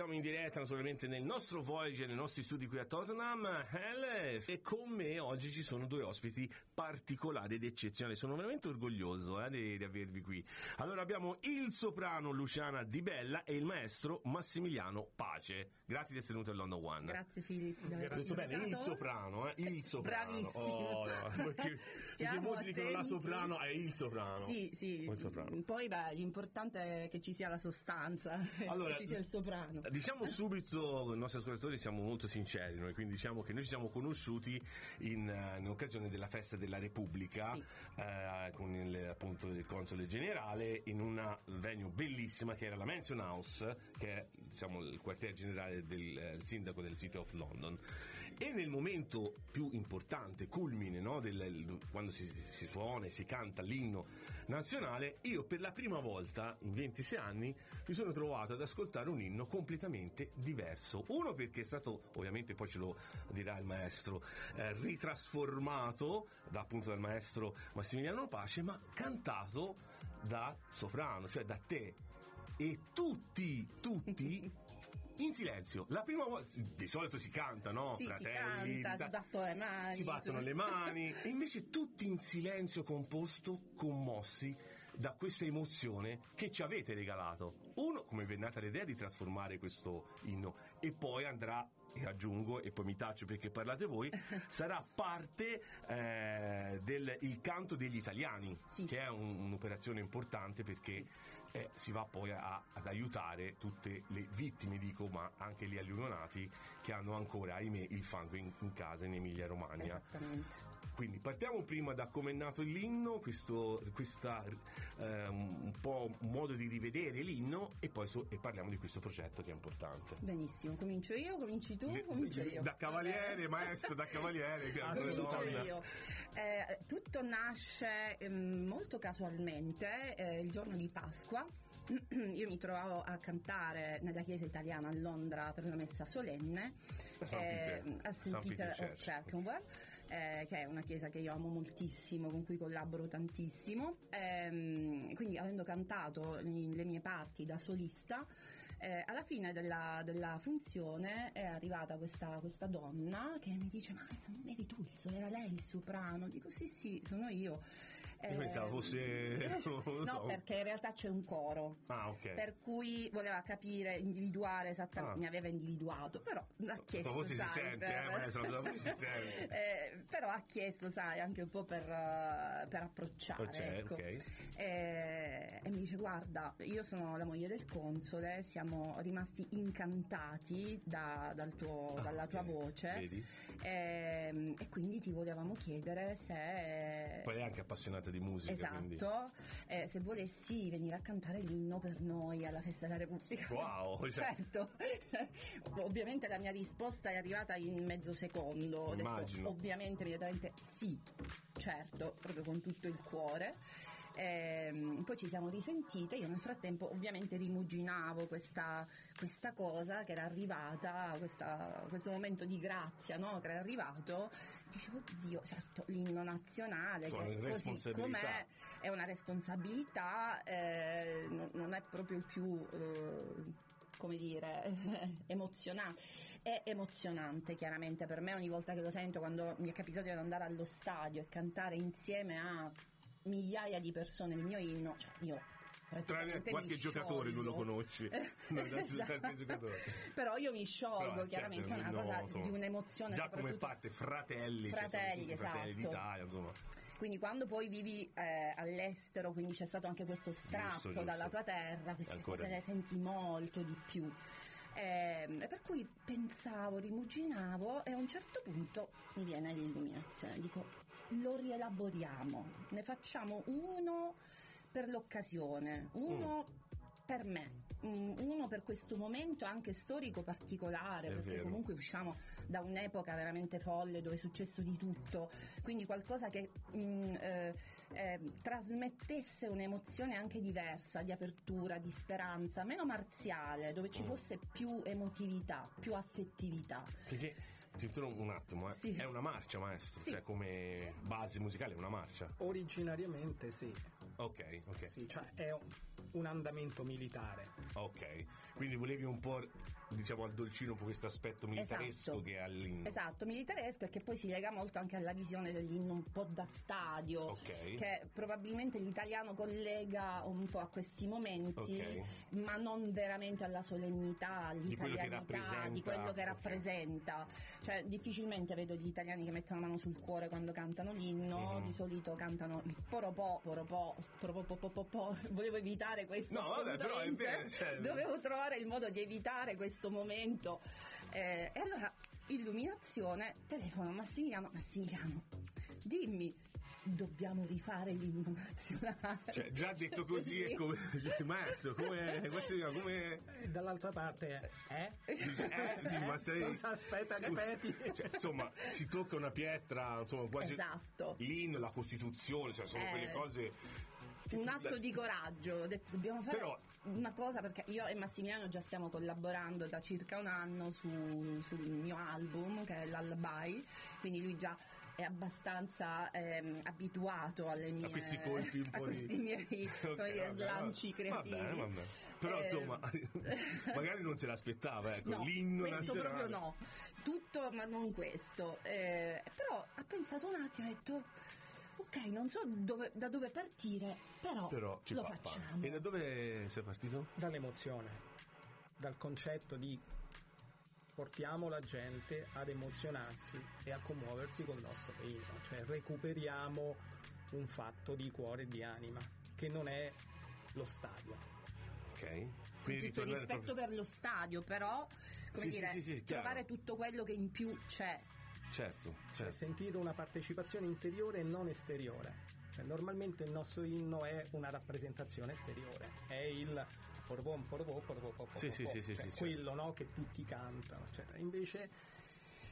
siamo in diretta naturalmente nel nostro Voyager, nei nostri studi qui a Tottenham Hell, e con me oggi ci sono due ospiti particolari ed eccezionali. Sono veramente orgoglioso eh, di, di, avervi qui. Allora abbiamo il soprano Luciana Di Bella e il maestro Massimiliano Pace. Grazie di essere venuto a London One. Grazie Filippo. Bene, il soprano, eh, il soprano. Bravissimo. Oh, no, perché, perché molti dicono la soprano è il soprano. Sì, sì. Soprano. Poi beh, l'importante è che ci sia la sostanza, Allora, che ci sia il soprano. Diciamo subito, i nostri ascoltatori siamo molto sinceri, noi, quindi diciamo che noi ci siamo conosciuti in, eh, in occasione della festa della Repubblica Sì. eh, con il, appunto il console generale in una venue bellissima che era la Mansion House, che è diciamo, il quartiere generale del eh, sindaco del City of London. E nel momento più importante, culmine, no, del- quando si, si suona e si canta l'inno nazionale, io per la prima volta in 26 anni mi sono trovato ad ascoltare un inno completamente diverso. Uno perché è stato, ovviamente poi ce lo dirà il maestro, eh, ritrasformato da, appunto dal maestro Massimiliano Pace, ma cantato da soprano, cioè da te. E tutti, tutti in silenzio. La prima volta, di solito si canta, no? Sì, si Fratelli, canta, da- si battono le mani. si battono sì. le mani e invece tutti in silenzio composto, commossi da questa emozione che ci avete regalato. Uno, come vi è nata l'idea di trasformare questo inno e poi andrà, e aggiungo, e poi mi taccio perché parlate voi, sarà parte eh, del il canto degli italiani, Sì. che è un- un'operazione importante perché eh, si va poi a- ad aiutare tutte le vittime, dico, ma anche gli alluvionati che hanno ancora, ahimè, il fango in, in casa in Emilia Romagna. Esattamente. Quindi partiamo prima da come è nato l'inno, questo questa, ehm, un po' modo di rivedere l'inno e poi so- e parliamo di questo progetto che è importante. Benissimo, comincio io, cominci tu, comincio io. Da cavaliere, maestro, da cavaliere. Comincio io. Eh, tutto nasce ehm, molto casualmente eh, il giorno di Pasqua. Io mi trovavo a cantare nella chiesa italiana a Londra per una messa solenne A Peter. eh, St. Peter, Peter of. Clerkenwell, eh, che è una chiesa che io amo moltissimo, con cui collaboro tantissimo. Ehm, quindi avendo cantato le mie parti da solista, eh, alla fine della, della funzione è arrivata questa, questa donna che mi dice ma non eri tu, il era lei il soprano? Dico sì sì, sono io. Io pensavo fosse- non lo no, perché in realtà c'è un coro. Ah, ok. Per cui voleva capire, individuare esattamente, Ah. mi aveva individuato, però ha chiesto. Voce si sente, per- eh, maestro, si sente. Eh, però ha chiesto, sai, anche un po' per, eh, per approcciare. Oh, ecco. ok. Eh, e mi dice: Guarda, io sono la moglie del console, siamo rimasti incantati da- dal tuo- Ah, dalla tua voce. Vedi? Ehm, e quindi ti volevamo chiedere se. Poi è anche appassionata di musica. Esatto, eh, se volessi venire a cantare l'inno per noi alla Festa della Repubblica. Wow, cioè- certo. ovviamente la mia risposta è arrivata in mezzo secondo. Ho detto, Immagino. ovviamente immediatamente sì, certo, proprio con tutto il cuore. Ehm, poi ci siamo risentite, io nel frattempo ovviamente rimuginavo questa, questa cosa che era arrivata, questa- questo momento di grazia no? che era arrivato, dicevo oddio, certo l'inno nazionale che così com'è è una responsabilità, eh, non, non è proprio il più... eh, come dire, emozionante. È emozionante chiaramente per me ogni volta che lo sento, quando mi è capitato di andare allo stadio e cantare insieme a migliaia di persone il mio inno, cioè io Tranne qualche giocatore non lo sciolgo. conosci. Eh, esatto. Però io mi sciolgo, Però, chiaramente certo, è una no, cosa insomma, di un'emozione. Già come parte fratelli, sono Fratelli, fratelli esatto. d'Italia, insomma. Quindi quando poi vivi eh, all'estero, quindi c'è stato anche questo strappo Giusto, giusto. dalla tua terra, queste Ancora cose le senti molto di più. Ehm, E per cui pensavo, rimuginavo e a un certo punto mi viene l'illuminazione, dico lo rielaboriamo, ne facciamo uno per l'occasione, uno per me, mm, uno per questo momento anche storico particolare, È perché vero. comunque usciamo da un'epoca veramente folle dove è successo di tutto, quindi qualcosa che mm, eh, eh, trasmettesse un'emozione anche diversa, di apertura, di speranza, meno marziale, dove Mm. ci fosse più emotività, più affettività. Perché, ti interrompo un attimo, eh. Sì. è una marcia, maestro, Sì. cioè come base musicale è una marcia. Originariamente sì, Ok, ok. sì, cioè è un andamento militare. Ok, quindi volevi un po' diciamo al dolcino questo aspetto militaresco Esatto. che ha l'inno. Esatto, militaresco e che poi si lega molto anche alla visione dell'inno un po' da stadio, Ok. che probabilmente l'italiano collega un po' a questi momenti, Ok. ma non veramente alla solennità, Di quello che all'italianità, rappresenta, di quello che rappresenta. Cioè, difficilmente vedo gli italiani che mettono la mano sul cuore quando cantano l'inno, Mhm. di solito cantano il poropò, poropò, poropò, poropò. Volevo evitare questo No, vabbè, però è vero, cioè- Dovevo trovare il modo di evitare questo momento. Eh, e allora, illuminazione, telefono Massimiliano. Massimiliano, dimmi, dobbiamo rifare l'inno nazionale? Cioè, già detto così Sì. è come maestro, come questo è come E dall'altra parte, eh? dice, eh, dici, ma sei- Scusa, aspetta, scusa. ripeti. Cioè, insomma, si tocca una pietra, insomma, quasi Esatto. l'inno, la Costituzione, cioè sono Eh. quelle cose un atto di coraggio, ho detto dobbiamo fare Però- una cosa perché io e Massimiliano già stiamo collaborando da circa un anno su- sul mio album che è l'Albai, quindi lui già è abbastanza ehm, abituato alle mie, questi colpi un a po' di- questi miei come Ok, dire, vabbè, slanci creativi. Vabbè, vabbè. Però Eh, insomma, magari non se l'aspettava, ecco, No, l'inno questo nazionale. proprio no, tutto ma non questo. Eh, però ha pensato un attimo e ha detto, ok, non so dove- da dove partire, però, Però ci lo fa- facciamo. E da dove sei partito? Dall'emozione, dal concetto di portiamo la gente ad emozionarsi e a commuoversi col nostro inno, cioè recuperiamo un fatto di cuore e di anima, che non è lo stadio. Ok. Quindi tutto rispetto proprio- per lo stadio, però come Sì, dire, sì, sì, trovare tutto quello che in più c'è. Certo, Cioè certo. sentire una partecipazione interiore e non esteriore. Cioè, normalmente il nostro inno è una rappresentazione esteriore, è il porvon porvò porvò porvò Sì, porvò, sì, sì, cioè sì, quello no, che tutti cantano, eccetera. Invece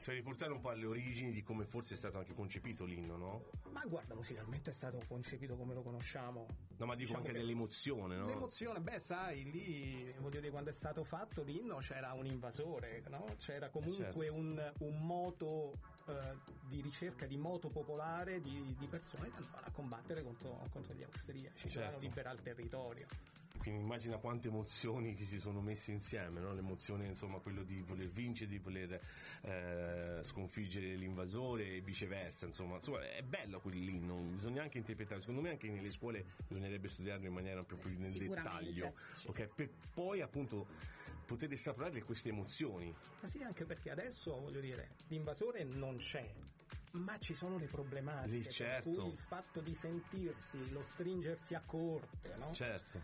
Cioè riportare un po' alle origini di come forse è stato anche concepito l'inno, no? Ma guarda, musicalmente è stato concepito come lo conosciamo. No, ma dico Diciamo anche che dell'emozione, no? L'emozione, beh, sai, lì voglio dire, quando è stato fatto l'inno c'era un invasore, no? C'era comunque Certo. un, un moto eh, di ricerca di moto popolare di, di persone che andavano a combattere contro, contro gli austriaci, Certo. dovevano liberare il territorio. Quindi immagina quante emozioni che si sono messe insieme, no? L'emozione, insomma, quello di voler vincere, di voler eh, sconfiggere l'invasore e viceversa, insomma. Insomma, è bello quell'inno, bisogna anche interpretare, secondo me anche nelle scuole bisognerebbe studiarlo in maniera proprio nel dettaglio, sì. ok? Per poi appunto poter estrapolare queste emozioni. Ma sì, anche perché adesso, voglio dire, l'invasore non c'è. Ma ci sono le problematiche, Sì, certo. per cui il fatto di sentirsi, lo stringersi a corte, no? Certo.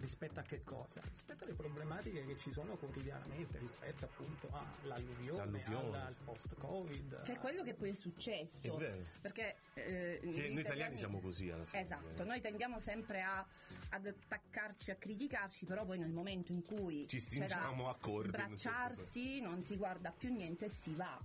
Rispetto a che cosa? Rispetto alle problematiche che ci sono quotidianamente, rispetto appunto all'alluvione, L'alluvione. al, post-covid. Che è quello che poi è successo. È. Perché eh, noi italiani siamo così alla fine. Esatto, noi tendiamo sempre a, ad attaccarci, a criticarci, però poi nel momento in cui Ci stringiamo a corda, sbracciarsi, non si guarda più niente e si va.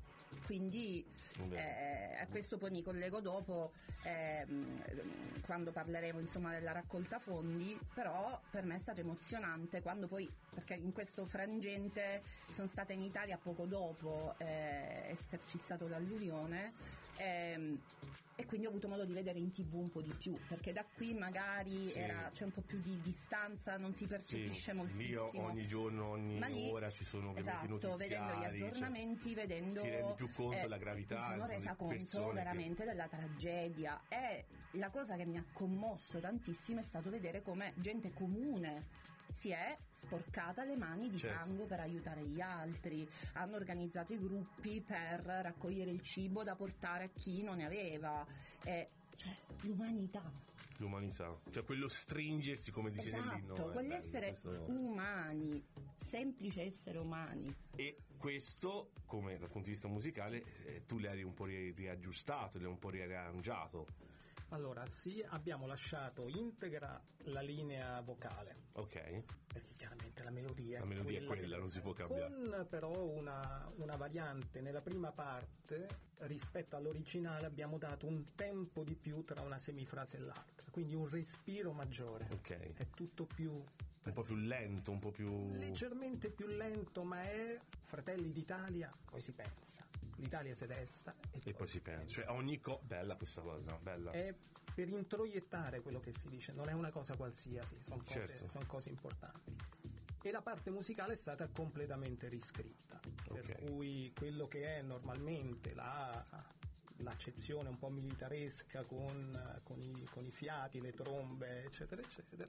Quindi eh, a questo poi mi collego dopo ehm, quando parleremo insomma della raccolta fondi, però per me è stato emozionante quando poi, perché in questo frangente sono stata in Italia poco dopo eh, esserci stato l'alluvione ehm, e quindi ho avuto modo di vedere in tv un po' di più, perché da qui magari Sì. era- c'è un po' più di distanza, non si percepisce Sì, moltissimo. Lì ogni giorno, ogni lì- ora ci sono esatto, vedendo gli cioè, aggiornamenti, vedendo ti rendi più conto eh, della gravità, mi sono resa conto persone che- veramente della tragedia e la cosa che mi ha commosso tantissimo è stato vedere come gente comune si è sporcata le mani di Certo. fango per aiutare gli altri, hanno organizzato i gruppi per raccogliere il cibo da portare a chi non ne aveva, e, cioè l'umanità. l'umanità, cioè quello stringersi come dice. Esatto, è quell'essere bello, questo- umani, semplice essere umani. E questo, come dal punto di vista musicale, eh, tu l'hai un po' ri- riaggiustato, l'hai un po' riarrangiato. Allora, sì, abbiamo lasciato integra la linea vocale, Ok? perché chiaramente la melodia La melodia è quella, che- non si può cambiare. Con però una, una variante nella prima parte rispetto all'originale abbiamo dato un tempo di più tra una semifrase e l'altra, quindi un respiro maggiore. Ok. È tutto più Un po' più lento, un po' più... leggermente più lento, ma è Fratelli d'Italia, come si pensa. L'Italia si desta e, E poi si pensa. Cioè ogni cosa... Bella questa cosa, bella. È per introiettare quello che si dice, non è una cosa qualsiasi, sono cose, Certo. son cose importanti. e la parte musicale è stata completamente riscritta, Ok. per cui quello che è normalmente la, l'accezione un po' militaresca con, con i, con i fiati, le trombe, eccetera, eccetera,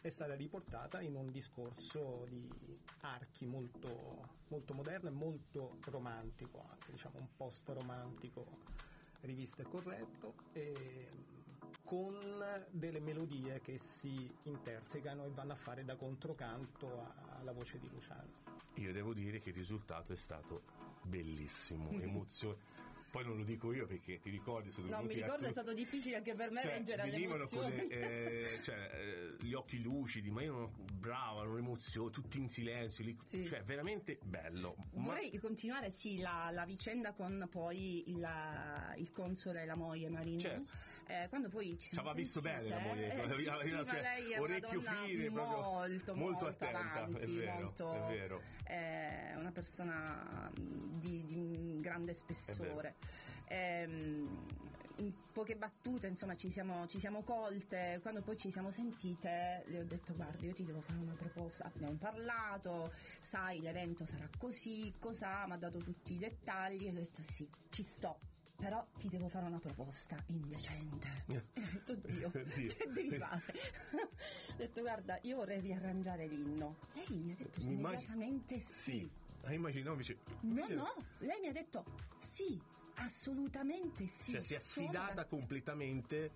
è stata riportata in un discorso di archi molto, molto moderno e molto romantico, anche diciamo un post-romantico rivisto e corretto. E, con delle melodie che si intersecano e vanno a fare da controcanto alla voce di Luciano. Io devo dire che il risultato è stato bellissimo, emozio- Poi non lo dico io perché ti ricordi sono No, mi ricordo è attori- stato difficile anche per me cioè, leggere alle emozioni. le, eh, cioè, eh, gli occhi lucidi, ma io non brava, non emozione, tutti in silenzio, lì- Sì. cioè veramente bello. Ma- Vorrei continuare, sì, la, la vicenda con poi il, il console e la moglie Marino. Certo. Eh, quando poi ci Ci aveva visto bene la moglie, eh, sì, aveva- sì, cioè, ma lei è una orecchio donna fine, molto, molto molto attenta, avanti, è vero, molto, è vero. eh, una persona di, di grande spessore. Ehm, in poche battute, insomma, ci siamo, ci siamo colte. Quando poi ci siamo sentite, le ho detto: Guarda, io ti devo fare una proposta. Abbiamo parlato, sai, l'evento sarà così, cos'ha, mi ha dato tutti i dettagli. E ho detto: Sì, ci sto. Però ti devo fare una proposta indecente. E ho detto, Dio, Dio. che devi fare? ho detto, guarda, io vorrei riarrangiare l'inno. Lei mi ha detto immagino- immediatamente sì. Sì, ah, immagino, invece, No, no, lei mi ha detto sì, assolutamente sì. cioè si è affidata da- completamente,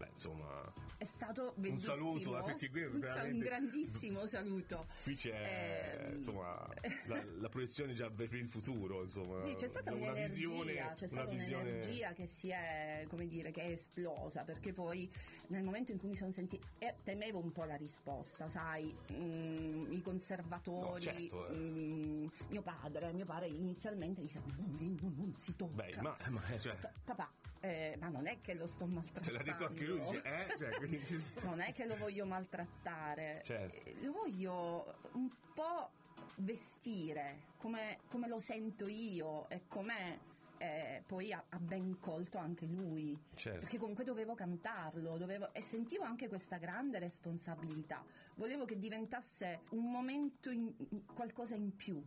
beh insomma, È stato bellissimo. saluto, eh, perché qui è un, un veramente- grandissimo saluto. qui c'è Ehm, insomma la, la proiezione già per il futuro, insomma, c'è stata una un'energia, visione, c'è una stata visione- un'energia che si è, come dire, che è esplosa, perché poi nel momento in cui mi sono sentita, eh, temevo un po' la risposta, sai, mm, i conservatori, No, certo, eh. mm, mio padre, mio padre inizialmente diceva, no, Lino, non si tocca. Beh, ma, ma cioè, Pa- Papà, eh, ma non è che lo sto maltrattando. ce l'ha detto anche lui, eh, cioè, quindi- Non è che lo voglio maltrattare, Certo. Eh, lo voglio un po' vestire come, come lo sento io e come eh, poi ha, ha ben colto anche lui. Certo. Perché comunque dovevo cantarlo dovevo- e sentivo anche questa grande responsabilità. Volevo che diventasse un momento, in- qualcosa in più.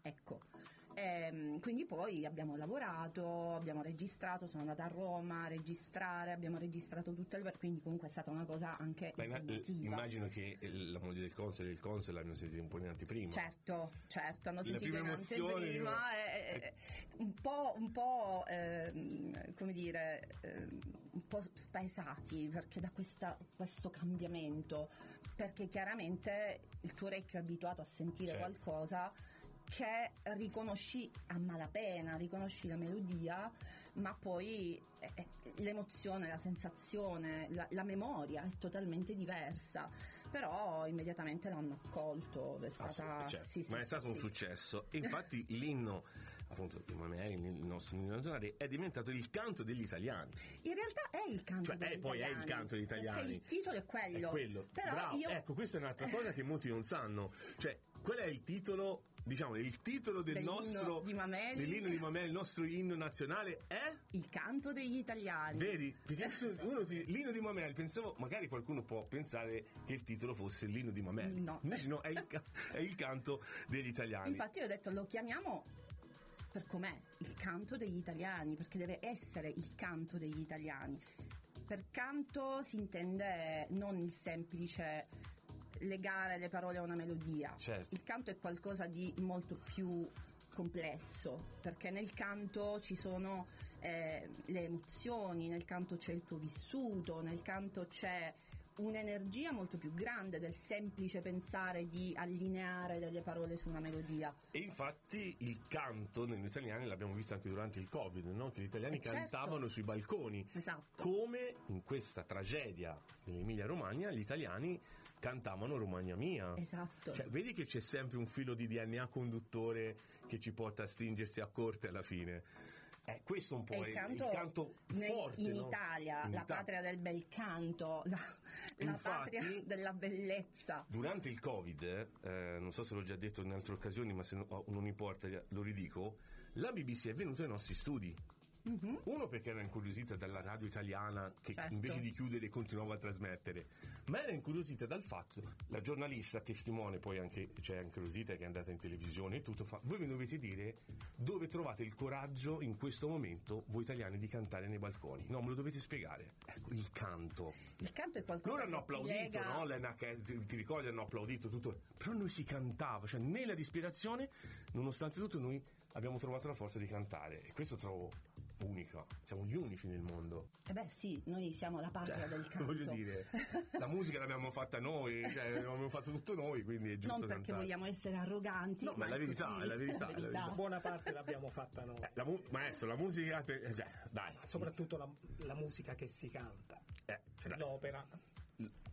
Ecco. Ehm, quindi poi abbiamo lavorato, abbiamo registrato, sono andata a Roma a registrare, abbiamo registrato tutto il quindi comunque è stata una cosa anche Ma impegnativa. immagino che il- la moglie del console e il console l'abbiano sentito un po' in anteprima. Certo, certo, hanno sentito in anteprima, eh, eh, un po', un po' ehm, come dire, ehm, un po' spaesati perché da questa- questo cambiamento, perché chiaramente il tuo orecchio è abituato a sentire Certo. qualcosa che riconosci a malapena, riconosci la melodia, ma poi eh, eh, l'emozione, la sensazione, la, la memoria è totalmente diversa. Però immediatamente l'hanno accolto, è stata Assolut- certo, sì, sì, ma è sì, stato un sì. successo. E infatti l'inno appunto di Mameli, il nostro inno nazionale, è diventato il canto degli italiani. In realtà è il canto Cioè, degli è- poi è il italiani, canto degli italiani. il titolo è quello. È quello. Però Bravo. io Ecco, questa è un'altra cosa che molti non sanno. Cioè, qual è il titolo, diciamo, il titolo del Dell'inno nostro di Mameli. dell'inno di Mameli, il nostro inno nazionale è il canto degli italiani. Vedi? Uno si- l'inno di Mameli, pensavo, magari qualcuno può pensare che il titolo fosse l'inno di Mameli. No. Invece no, è il, è il canto degli italiani. Infatti io ho detto lo chiamiamo per com'è, il canto degli italiani, perché deve essere il canto degli italiani. Per canto si intende non il semplice legare le parole a una melodia. Certo. Il canto è qualcosa di molto più complesso, perché nel canto ci sono eh, le emozioni, nel canto c'è il tuo vissuto, nel canto c'è un'energia molto più grande del semplice pensare di allineare delle parole su una melodia. E infatti il canto noi italiani l'abbiamo visto anche durante il Covid, no? che gli italiani Eh, certo. cantavano sui balconi. Esatto. Come in questa tragedia dell'Emilia Romagna gli italiani cantavano Romagna Mia. Esatto. Cioè, vedi che c'è sempre un filo di DNA conduttore che ci porta a stringersi a corte alla fine. Eh, questo un po' è il canto, il canto forte, in no? Italia, In la Italia. patria del bel canto, la, la Infatti- patria della bellezza. Durante il Covid, eh, non so se l'ho già detto in altre occasioni, ma se no- oh, non importa, lo ridico, la BBC è venuta ai nostri studi. Mhm. Uno perché era incuriosita dalla radio italiana che Certo. invece di chiudere continuava a trasmettere, ma era incuriosita dal fatto, la giornalista testimone poi anche, cioè incuriosita che è andata in televisione e tutto, fa, voi mi dovete dire dove trovate il coraggio in questo momento, voi italiani, di cantare nei balconi. No, me lo dovete spiegare. Ecco, il canto. Il canto è qualcosa Loro hanno applaudito, lega- no? Lena, che, ti ti ricordi, hanno applaudito tutto. Però noi si cantava, cioè nella disperazione, nonostante tutto, noi abbiamo trovato la forza di cantare. E questo trovo unico. Siamo gli unici nel mondo. Eh beh sì, noi siamo la patria Cioè, del canto. voglio dire, la musica l'abbiamo fatta noi, cioè, l'abbiamo fatto tutto noi, quindi è giusto non perché cantare. vogliamo essere arroganti, No, ma è la verità, così, è la verità, è la verità. Buona parte l'abbiamo fatta noi. Eh, la mu- maestro, la musica, per- cioè, dai. Soprattutto la, la musica che si canta. Eh, Cioè, l'opera,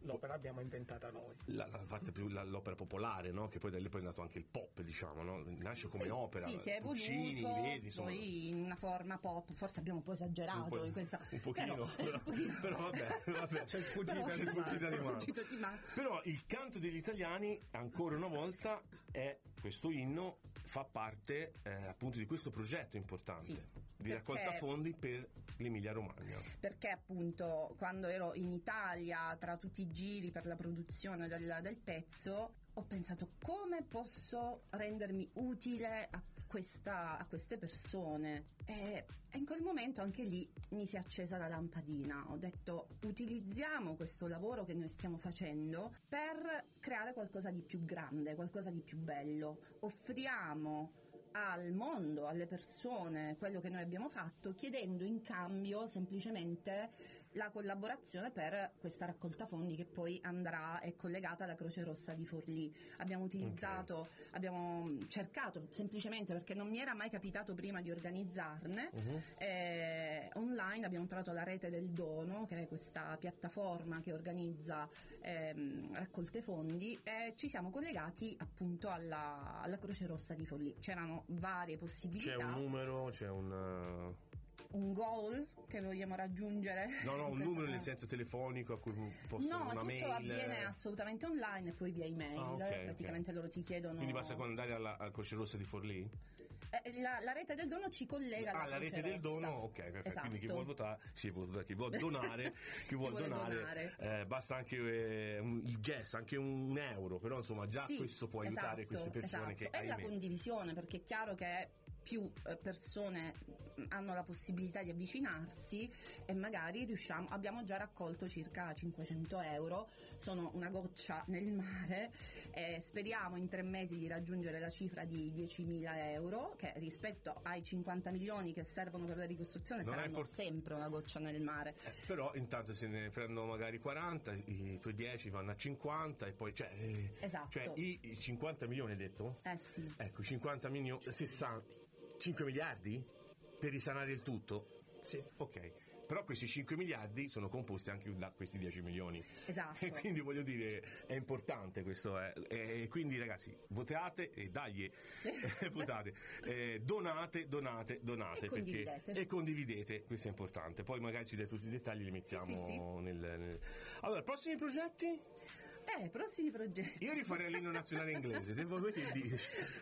l'opera l'abbiamo inventata noi. La, la parte più la- l'opera popolare, no? Che poi da lì poi è nato anche il pop, diciamo, no? Nasce come Sì, opera. Sì, si è Puccini, evoluto, vedi, insomma. poi in una forma pop, forse abbiamo un po' esagerato un, po'- in questa... un pochino, però, però, però vabbè, vabbè. C'è sfuggita Però- di C'è sfuggita di È mano. sfuggito di mano. Però il canto degli italiani, ancora una volta, è questo inno fa parte eh, appunto di questo progetto importante Sì, di perché- raccolta fondi per l'Emilia Romagna. perché appunto quando ero in Italia tra tutti i giri per la produzione del, del pezzo ho pensato come posso rendermi utile a, questa- a queste persone. E, e in quel momento anche lì mi si è accesa la lampadina. Ho detto utilizziamo questo lavoro che noi stiamo facendo per creare qualcosa di più grande qualcosa di più bello. Offriamo al mondo, alle persone, quello che noi abbiamo fatto, chiedendo in cambio semplicemente la collaborazione per questa raccolta fondi che poi andrà è collegata alla Croce Rossa di Forlì. Abbiamo utilizzato, abbiamo cercato semplicemente perché non mi era mai capitato prima di organizzarne. Mhm. eh, online abbiamo trovato la rete del dono, che è questa piattaforma che organizza ehm, raccolte fondi e ci siamo collegati appunto alla, alla Croce Rossa di Forlì. C'erano varie C'è possibilità, un numero, c'è un... un goal che vogliamo raggiungere. No, no, un numero nel senso telefonico a cui posso No, una tutto mail. avviene assolutamente online e poi via email. Ah, ok, Praticamente loro ti chiedono. Quindi basta andare alla, alla Croce Rossa di Forlì? Eh, la, la rete del dono ci collega alla Ah, la rete del dono, ok, perfetto. Esatto. Quindi chi vuole votare, sì, vuol chi vuole donare, chi vuole donare, donare. eh, basta anche eh, un, il gesto, anche un euro, però insomma già Sì, questo può aiutare esatto, queste persone esatto. che E la condivisione, perché è chiaro che più eh, persone mh, hanno la possibilità di avvicinarsi e magari riusciamo, abbiamo già raccolto circa 500 euro, sono una goccia nel mare e speriamo in tre mesi di raggiungere la cifra di 10.000 euro che rispetto ai 50 milioni che servono per la ricostruzione Non saranno import- sempre una goccia nel mare. Eh, però intanto se ne prendono magari 40, i tuoi 10 vanno a 50 e poi cioè, eh, Esatto. cioè i, i 50 milioni hai detto? Eh sì. Ecco, 50 milioni, 60, 5 miliardi per risanare il tutto? Sì. Ok. Però questi 5 miliardi sono composti anche da questi 10 milioni. Esatto. E quindi voglio dire, è importante questo. eh. E quindi ragazzi, votate e dagli, eh, votate, Eh, donate, donate, donate. E perché- condividete. e condividete, questo è importante. Poi magari ci dai tutti i dettagli, li mettiamo Sì, sì, sì. Nel, nel- Allora, prossimi progetti? Eh, prossimi progetti. Io rifarei l'inno nazionale inglese, se voi che dici?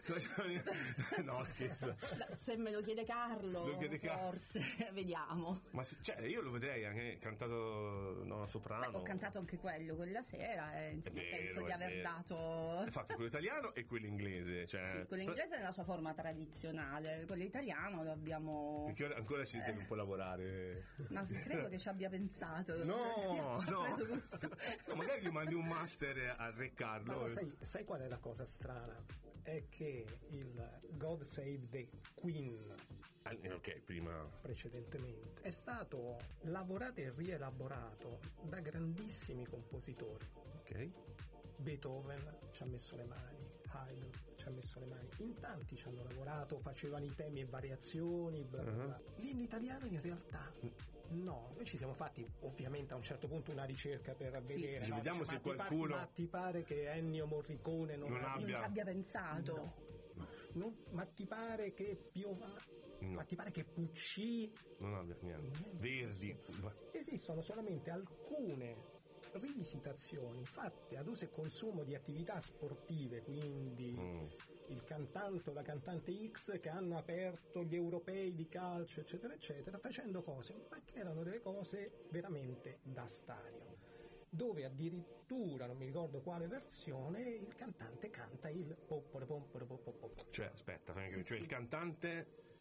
No, scherzo. Beh, Se me lo chiede Carlo, Lo chiede forse vediamo. Ma se- cioè, io lo vedrei anche cantato no, Beh, soprano. ho cantato anche quello quella sera e insomma, È vero, penso di aver dato Hai fatto quello italiano e quello inglese. Cioè, sì, quello inglese nella sua forma tradizionale, quello italiano lo abbiamo Perché ora ancora ci deve un po' lavorare. ma credo che ci abbia pensato. No, no. No, magari gli mandi un master a Re Carlo. Sai, sai qual è la cosa strana? È che il God Save the Queen Ah, Ok, prima. precedentemente è stato lavorato e rielaborato da grandissimi compositori. Ok. Beethoven ci ha messo le mani, Haydn ci ha messo le mani, in tanti ci hanno lavorato, facevano i temi e variazioni, bla bla bla. L'inno italiano in realtà no, noi ci siamo fatti ovviamente a un certo punto una ricerca per Sì. vedere, Sì, ma, vediamo ma se ti pare- qualcuno- ma ti pare che Ennio Morricone non, Non abbia- Non abbia- ci abbia pensato. non- ma ti pare che Piova, No. ma ti pare che Puccini Non abbia niente. Verdi. esistono solamente alcune rivisitazioni fatte ad uso e consumo di attività sportive, quindi Mm. il cantante o la cantante X che hanno aperto gli europei di calcio, eccetera, eccetera, facendo cose, ma che erano delle cose veramente da stadio. Dove addirittura, non mi ricordo quale versione, il cantante canta il poppore pompore poppore Cioè, aspetta, cioè il cantante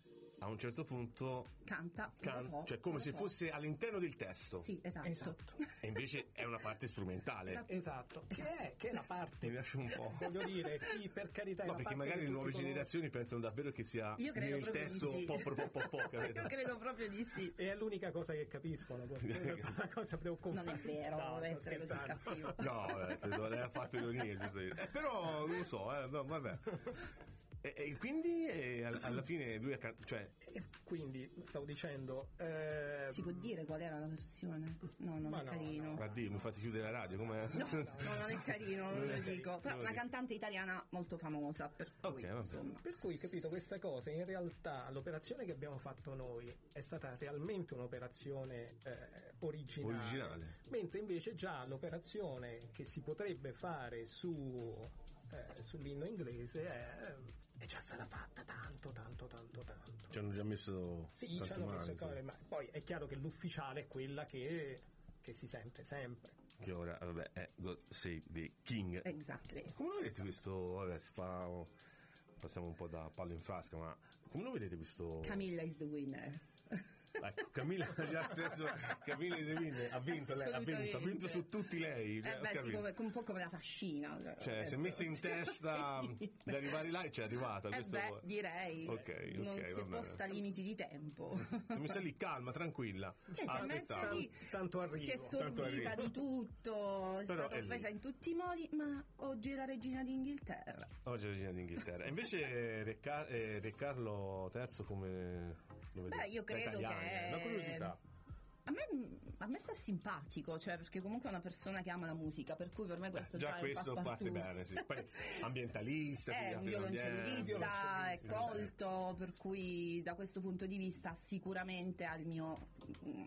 a un certo punto Canta. can- cioè come se fosse all'interno del testo. Sì, esatto. Esatto. E invece è una parte strumentale. Esatto. Esatto, che è, che è la parte, Mi lascio un po'. voglio dire, sì, per carità. è No, perché magari le nuove generazioni pensano davvero che sia Io credo nel proprio di testo sì. po' po' po' po', po', capito? Io credo proprio di sì. conoscono. È l'unica cosa che capiscono, è una cosa preoccupante. Non è vero, No, deve sto essere così cattivo. No, eh, credo lei ha fatto ironia? Eh, però non lo so, eh, no, vabbè. E, e quindi eh, al- alla fine lui ha can- cioè E quindi, stavo dicendo... eh, Si può dire qual era la versione? No, non Ma è no, carino. ma Dio, mi fate chiudere la radio, com'è? No, no, non è carino, non lo dico. Però Non una cantante italiana molto famosa, per cui, insomma. Per cui, capito, questa cosa, in realtà l'operazione che abbiamo fatto noi è stata realmente un'operazione eh, originale. Originale. Mentre invece già l'operazione che si potrebbe fare su, eh, sull'inno inglese è, è già stata fatta tanto, tanto, tanto, tanto. Ci hanno già messo Sì, ci hanno messo il cavolo, ma poi è chiaro che l'ufficiale è quella che, che si sente sempre. Che ora, vabbè, è God Save the King. Exactly. Come lo vedete questo? Vabbè, si fa. Passiamo un po' da palo in frasca, ma come lo vedete questo? Camilla is the winner. Ecco, Camilla ha già espresso Camilla De Vinde, ha vinto lei, ha vinto, ha vinto su tutti lei. cioè, Eh ho beh, sì, come, un po' come la fascina. Cioè, si è messa in testa di arrivare là e ci è arrivata. Eh beh, direi. Ok, ok, non va si bene. posta limiti di tempo. Si è messa lì calma, tranquilla. Cioè, si è messa aspettando. lì, Tanto arrivo, si è sorbita di tutto, è Però stata è lì. offesa in tutti i modi, ma oggi è la regina d'Inghilterra. Oggi è la regina d'Inghilterra. Invece Re, Car- eh, Re Carlo III come lo? Beh, io credo che- eh, Una curiosità. A me, a me sta simpatico, cioè perché comunque è una persona che ama la musica, per cui per me questo Già già, questo parte bene, sì. Poi ambientalista, È quindi un violoncellista, è colto, per cui da questo punto di vista sicuramente ha il mio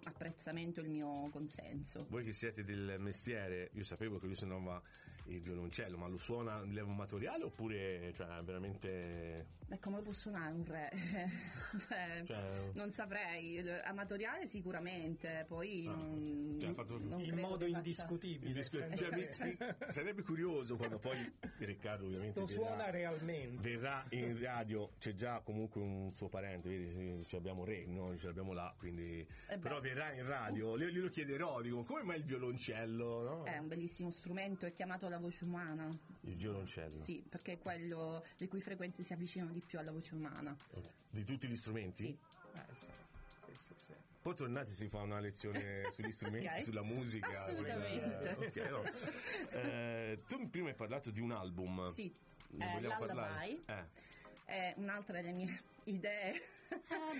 apprezzamento, il mio consenso. Voi che siete del mestiere, io sapevo che lui suonava il violoncello, ma lo suona in livello amatoriale oppure cioè, veramente... Beh, come può suonare un re? cioè, Cioè- non saprei, amatoriale sicuramente, poi Ah, non, cioè, fatto- non in modo indiscutibile. Indiscu- senza- cioè, sarebbe curioso quando poi Riccardo ovviamente Lo verrà- suona realmente. verrà in radio, c'è già comunque un suo parente, vedi, sì, ci abbiamo Re, noi ce l'abbiamo là, quindi... Eh. Però verrà in radio, io glielo chiederò, dico, come mai il violoncello, no? È un bellissimo strumento, è chiamato la voce umana. Il violoncello. Sì, perché è quello le cui frequenze si avvicinano di più alla voce umana. Di tutti gli strumenti? Sì. Eh, sì, sì, sì, sì. Poi tornati si fa una lezione sugli strumenti, Ok. sulla musica. Assolutamente. eh, ok, no. Eh, tu prima hai parlato di un album. Sì, Ne eh, vogliamo Lullaby. parlare? Eh. È un'altra delle mie idee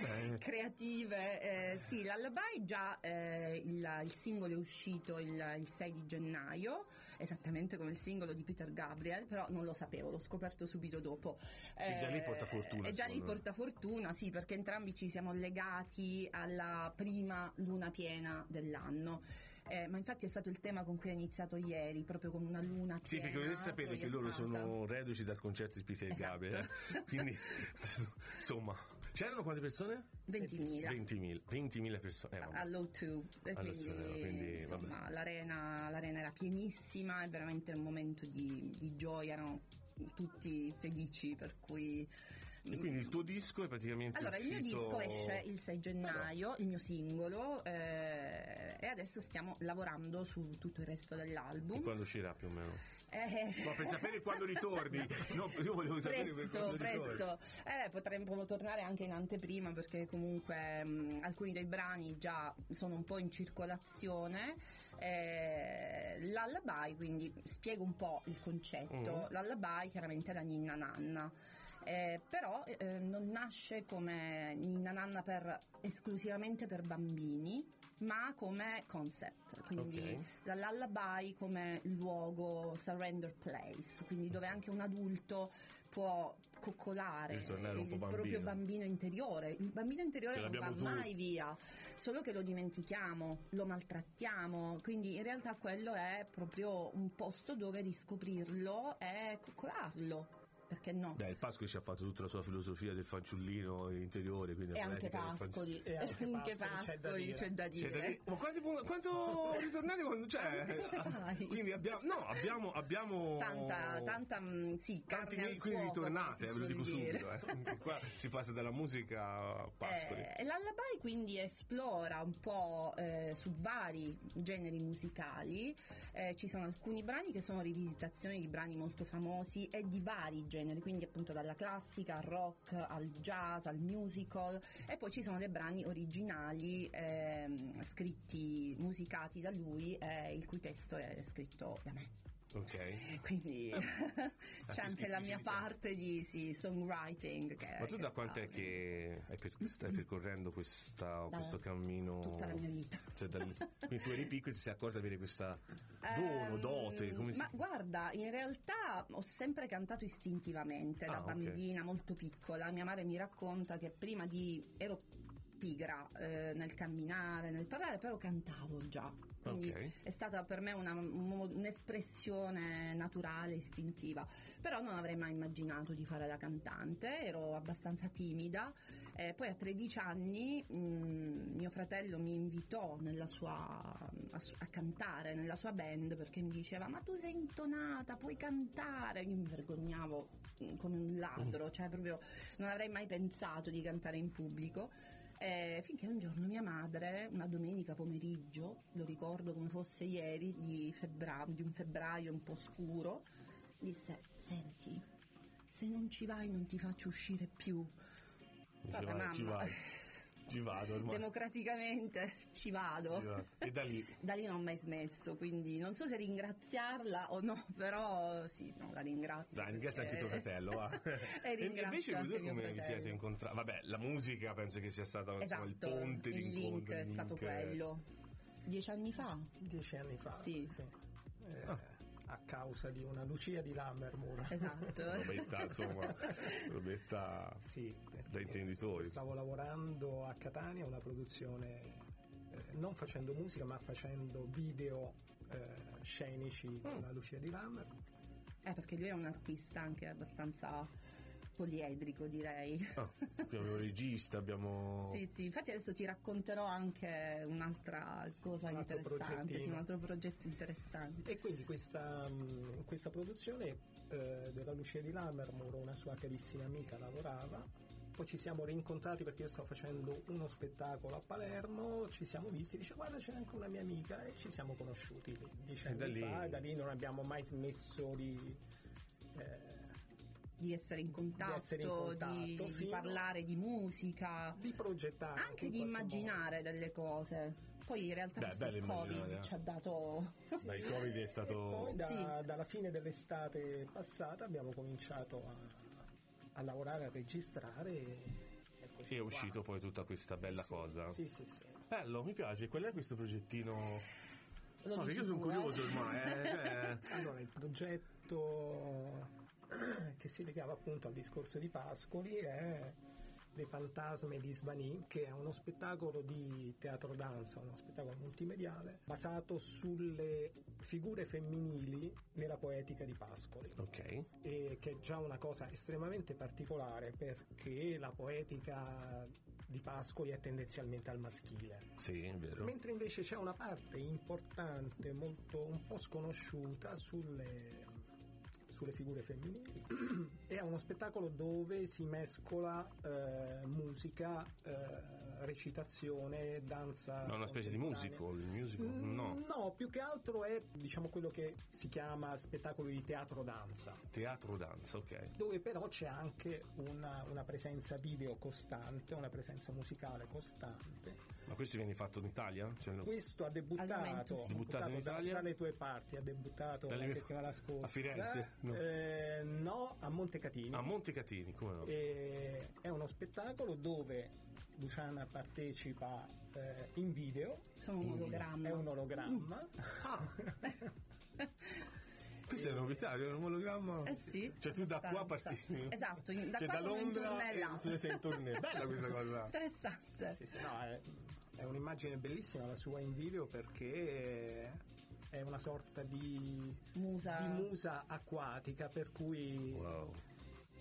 beh. creative. Eh, sì, Lullaby già eh, il, il singolo è uscito il, il 6 di gennaio, esattamente come il singolo di Peter Gabriel, però non lo sapevo, l'ho scoperto subito dopo. E già lì porta fortuna, E già lì porta fortuna, sì, perché entrambi ci siamo legati alla prima luna piena dell'anno. Eh, ma infatti è stato il tema con cui ho iniziato ieri, proprio con una luna Sì, piena. perché dovete sapere che loro sono reduci dal concerto di Peter Esatto. Gabriel. eh. Quindi, insomma, c'erano quante persone? 20.000. 20.000, 20.000 persone. Eh, vabbè. allo 2 e Allo quindi, two, quindi, insomma l'arena, l'arena era pienissima è veramente un momento di, di gioia erano tutti felici per cui E quindi il tuo disco è praticamente allora il mio uscito- disco esce il 6 gennaio il mio singolo eh, e adesso stiamo lavorando su tutto il resto E dell'album quando uscirà più o meno? Eh, No, per sapere quando ritorni. No, io volevo sapere per presto, quando ritorni. presto. Eh, potremmo tornare anche in anteprima perché comunque mh, alcuni dei brani già sono un po' in circolazione. Eh, Lullaby, quindi spiego un po' il concetto. Mm. Lullaby chiaramente è la ninna nanna. Eh, però eh, non nasce come ninna nanna per, esclusivamente per bambini, ma come concept, quindi Ok. la lullaby come luogo surrender place, quindi dove anche un adulto può coccolare il po' proprio bambino. bambino interiore. Il bambino interiore Ce non va l'abbiamo mai tutti. via, solo che lo dimentichiamo, lo maltrattiamo, quindi in realtà quello è proprio un posto dove riscoprirlo e coccolarlo. Perché no? Beh, il Pascoli ci ha fatto tutta la sua filosofia del fanciullino interiore, quindi e anche Pascoli, E anche anche Pascoli, c'è da dire. c'è da dire. Ma quanti quanto ritornare quando c'è? Quante cose fai? Quindi abbiamo, no, abbiamo, abbiamo Tanta, tanta, mm, sì, tanti carne miei quindi fuoco, ritornate, eh, ve lo dico dire. subito. eh. Qua si passa dalla musica a Pascoli. Eh, L'Allabai quindi esplora un po' eh, su vari generi musicali, Eh, ci sono alcuni brani che sono rivisitazioni di brani molto famosi e di vari generi, quindi appunto dalla classica al rock, al jazz, al musical e poi ci sono dei brani originali ehm, scritti, musicati da lui e il cui testo è scritto da me. Ok. Quindi c'è che anche la mia parte di sì, songwriting. Che, Ma tu da quant'è che per- stai percorrendo questa, Da questo cammino? tutta la mia vita. Cioè, dal- quindi tu eri piccolo e ti sei accorto di avere questa dono, Ehm, dote, come si Ma guarda, in realtà ho sempre cantato istintivamente da Ah, ok. bambina, molto piccola. Mia madre mi racconta che prima di. ero pigra eh, nel camminare, nel parlare, però cantavo già. Quindi Ok. è stata per me una- un- un'espressione naturale, istintiva. Però non avrei mai immaginato di fare la cantante, ero abbastanza timida. Eh, poi a 13 anni mh, mio fratello mi invitò nella sua, a, a cantare nella sua band perché mi diceva ma tu sei intonata, puoi cantare. Io mi vergognavo mh, come un ladro, cioè proprio non avrei mai pensato di cantare in pubblico. Eh, finché un giorno mia madre, una domenica pomeriggio, lo ricordo come fosse ieri, di, febbra- di un febbraio un po' scuro, disse: Senti, se non ci vai non ti faccio uscire più. Vabbè, vai, ci mamma. vai. Ci vado ormai. Democraticamente ci vado. Ci vado. E da lì Da lì non ho mai smesso, quindi non so se ringraziarla o no, però sì, no, la ringrazio. Dai, ringrazia anche tuo perché- fratello, va. E ringrazio invece voi anche due come vi fratello. siete incontrati? Vabbè, la musica penso che sia stata insomma, il Esatto, ponte il d'incontro. link è il stato link. quello. Dieci anni fa? Dieci anni fa. Sì. Eh, Ah. A causa di una Lucia di Lammermoor. Esatto. Robetta, insomma, robetta Sì, da intenditori. Stavo lavorando a Catania, una produzione eh, non facendo musica ma facendo video eh, scenici Mm. della Lucia di Lammer. Eh, perché lui è un artista anche abbastanza poliedrico, direi. Ah, abbiamo un regista, abbiamo... Sì, sì, infatti adesso ti racconterò anche un'altra cosa Un interessante, sì, un altro progetto interessante. E quindi questa, mh, questa produzione eh, della Lucia di Lammermoor, una sua carissima amica lavorava, poi ci siamo rincontrati perché io stavo facendo uno spettacolo a Palermo, ci siamo visti, dice guarda c'è anche una mia amica e ci siamo conosciuti dieci E anni da lì- fa e da lì non abbiamo mai smesso di... eh, Di essere in contatto, essere in contatto, di, di parlare di musica, di progettare anche di immaginare delle cose. Poi in realtà Beh, il Covid eh. ci ha dato... Beh, il Covid è modo. Stato... poi da- Sì. dalla fine dell'estate passata abbiamo cominciato a, a lavorare, a registrare e, è qua. uscito poi tutta questa bella Sì, cosa. Sì, sì, sì. Bello, mi piace. Qual è questo progettino? Lo No, io sono curioso ormai. eh, cioè- Allora, il progetto che si legava appunto al discorso di Pascoli è Le fantasme di Sbani, che è uno spettacolo di teatro danza, uno spettacolo multimediale basato sulle figure femminili nella poetica di Pascoli Ok. e che è già una cosa estremamente particolare perché la poetica di Pascoli è tendenzialmente al maschile. Sì, è vero. Mentre invece c'è una parte importante, molto un po' sconosciuta sulle, sulle figure femminili. è uno spettacolo dove si mescola eh, musica, eh, recitazione, danza. Ma è una specie di musical, il musical? Mm, No. No, più che altro è diciamo quello che si chiama spettacolo di teatro danza Teatro danza, ok. dove però c'è anche una, una presenza video costante, una presenza musicale costante. Ma questo viene fatto in Italia? Cioè, Questo ha debuttato, momento sì. ha Debuttato in da- Italia? dalle tue parti, ha debuttato Dalle la mie- settimana scorsa. a Firenze? No. Eh, no, a Montecatini. A Montecatini, come no? E è uno spettacolo dove Luciana partecipa eh, in video, Sono un Mm. ologramma. è un ologramma. Ah, questa è una novità, è un omologramma. Eh sì. Cioè tu da qua parti. Esatto, da cioè, qua da Londra sei in tournée. Bella questa cosa. Interessante. Sì, sì, no, è, è un'immagine bellissima la sua in video perché è una sorta di, Musa. di musa acquatica per cui Wow.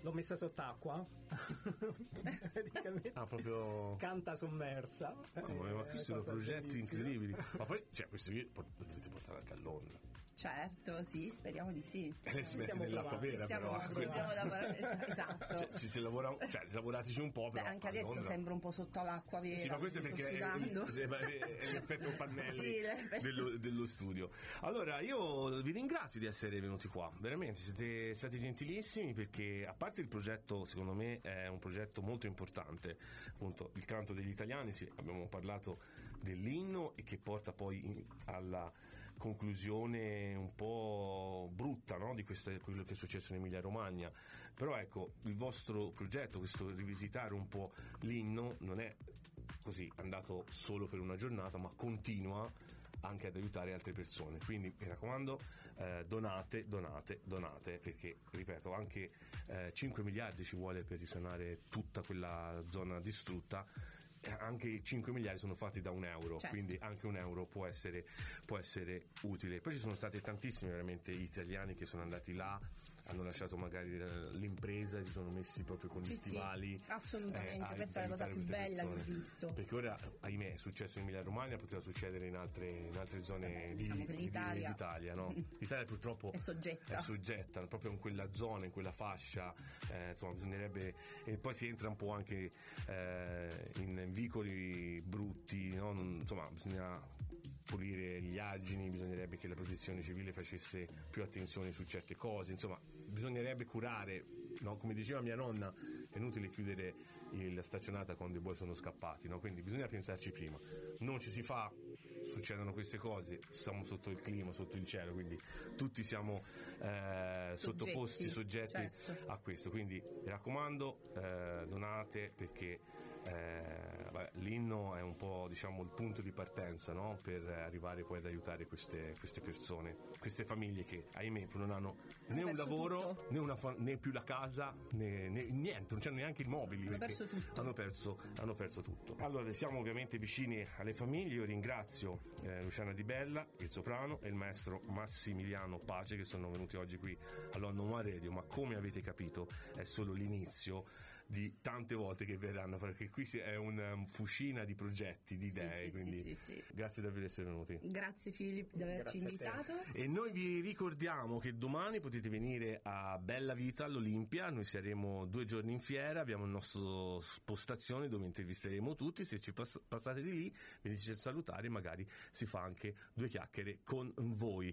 l'ho messa sott'acqua praticamente Ah, proprio. canta sommersa mia, ma È qui sono progetti bellissima. incredibili. Ma poi, cioè, questo qui pot- dovete portare anche a Londra. Certo, sì, speriamo di sì. Eh, si mette nell'acqua vera, però. dobbiamo lavorare. Esatto. Cioè, ci si lavora, cioè, lavorateci un po', Beh, però. anche a adesso Londra- sembra un po' sotto l'acqua vera. Sì, ma questo è perché è, è- è- è l'effetto pannelli Sì, l'effetto. dello, dello studio. Allora, io vi ringrazio di essere venuti qua, veramente siete stati gentilissimi perché a parte il progetto, secondo me è un progetto molto importante, appunto il canto degli italiani, sì, abbiamo parlato dell'inno e che porta poi in- alla conclusione un po' brutta no, di questo, quello che è successo in Emilia Romagna però ecco il vostro progetto questo rivisitare un po' l'inno non è così andato solo per una giornata ma continua anche ad aiutare altre persone. Quindi mi raccomando eh, donate donate donate perché ripeto anche eh, 5 miliardi ci vuole per risanare tutta quella zona distrutta eh, anche 5 miliardi sono fatti da un euro, Certo. quindi anche un euro può essere, può essere utile. Poi ci sono stati tantissimi veramente italiani che sono andati là, hanno lasciato magari eh, l'impresa, si sono messi proprio con gli Sì, sì, stivali. assolutamente, a- questa è la cosa più bella che ho visto. Perché ora, ahimè, è successo in Emilia Romagna, poteva succedere in altre, in altre zone Vabbè, di, diciamo di- l'Italia- d'Italia, no? L'Italia purtroppo È soggetta. è soggetta proprio in quella zona, in quella fascia, eh, insomma bisognerebbe e poi si entra un po' anche eh, in vicoli brutti, no? Non- insomma bisogna pulire gli argini, bisognerebbe che la protezione civile facesse più attenzione su certe cose, insomma bisognerebbe curare, no? come diceva mia nonna, è inutile chiudere la staccionata quando i buoi sono scappati, no? quindi bisogna pensarci prima, non ci si fa, succedono queste cose, siamo sotto il clima, sotto il cielo, quindi tutti siamo eh, sottoposti, soggetti certo. a questo, quindi mi raccomando eh, donate perché eh, vabbè, l'inno è un po' diciamo il punto di partenza no? per arrivare poi ad aiutare queste, queste persone, queste famiglie che ahimè non hanno né un lavoro né, una né più la casa né, né- niente, non c'hanno neanche i mobili Hanno perso tutto. hanno perso, hanno perso tutto. Allora siamo ovviamente vicini alle famiglie, io ringrazio eh, Luciana Di Bella, il soprano e il maestro Massimiliano Pace che sono venuti oggi qui a London One Radio, ma come avete capito è solo l'inizio di tante volte che verranno perché qui si- è una um, fucina di progetti, di idee, sì, quindi sì, sì, sì. grazie davvero di essere venuti. Grazie Filippo di averci Grazie invitato. E noi vi ricordiamo che domani potete venire a Bella Vita all'Olimpia, noi saremo due giorni in fiera, abbiamo il nostro postazione dove intervisteremo tutti, se ci pass- passate di lì veniteci a salutare e magari si fa anche due chiacchiere con voi.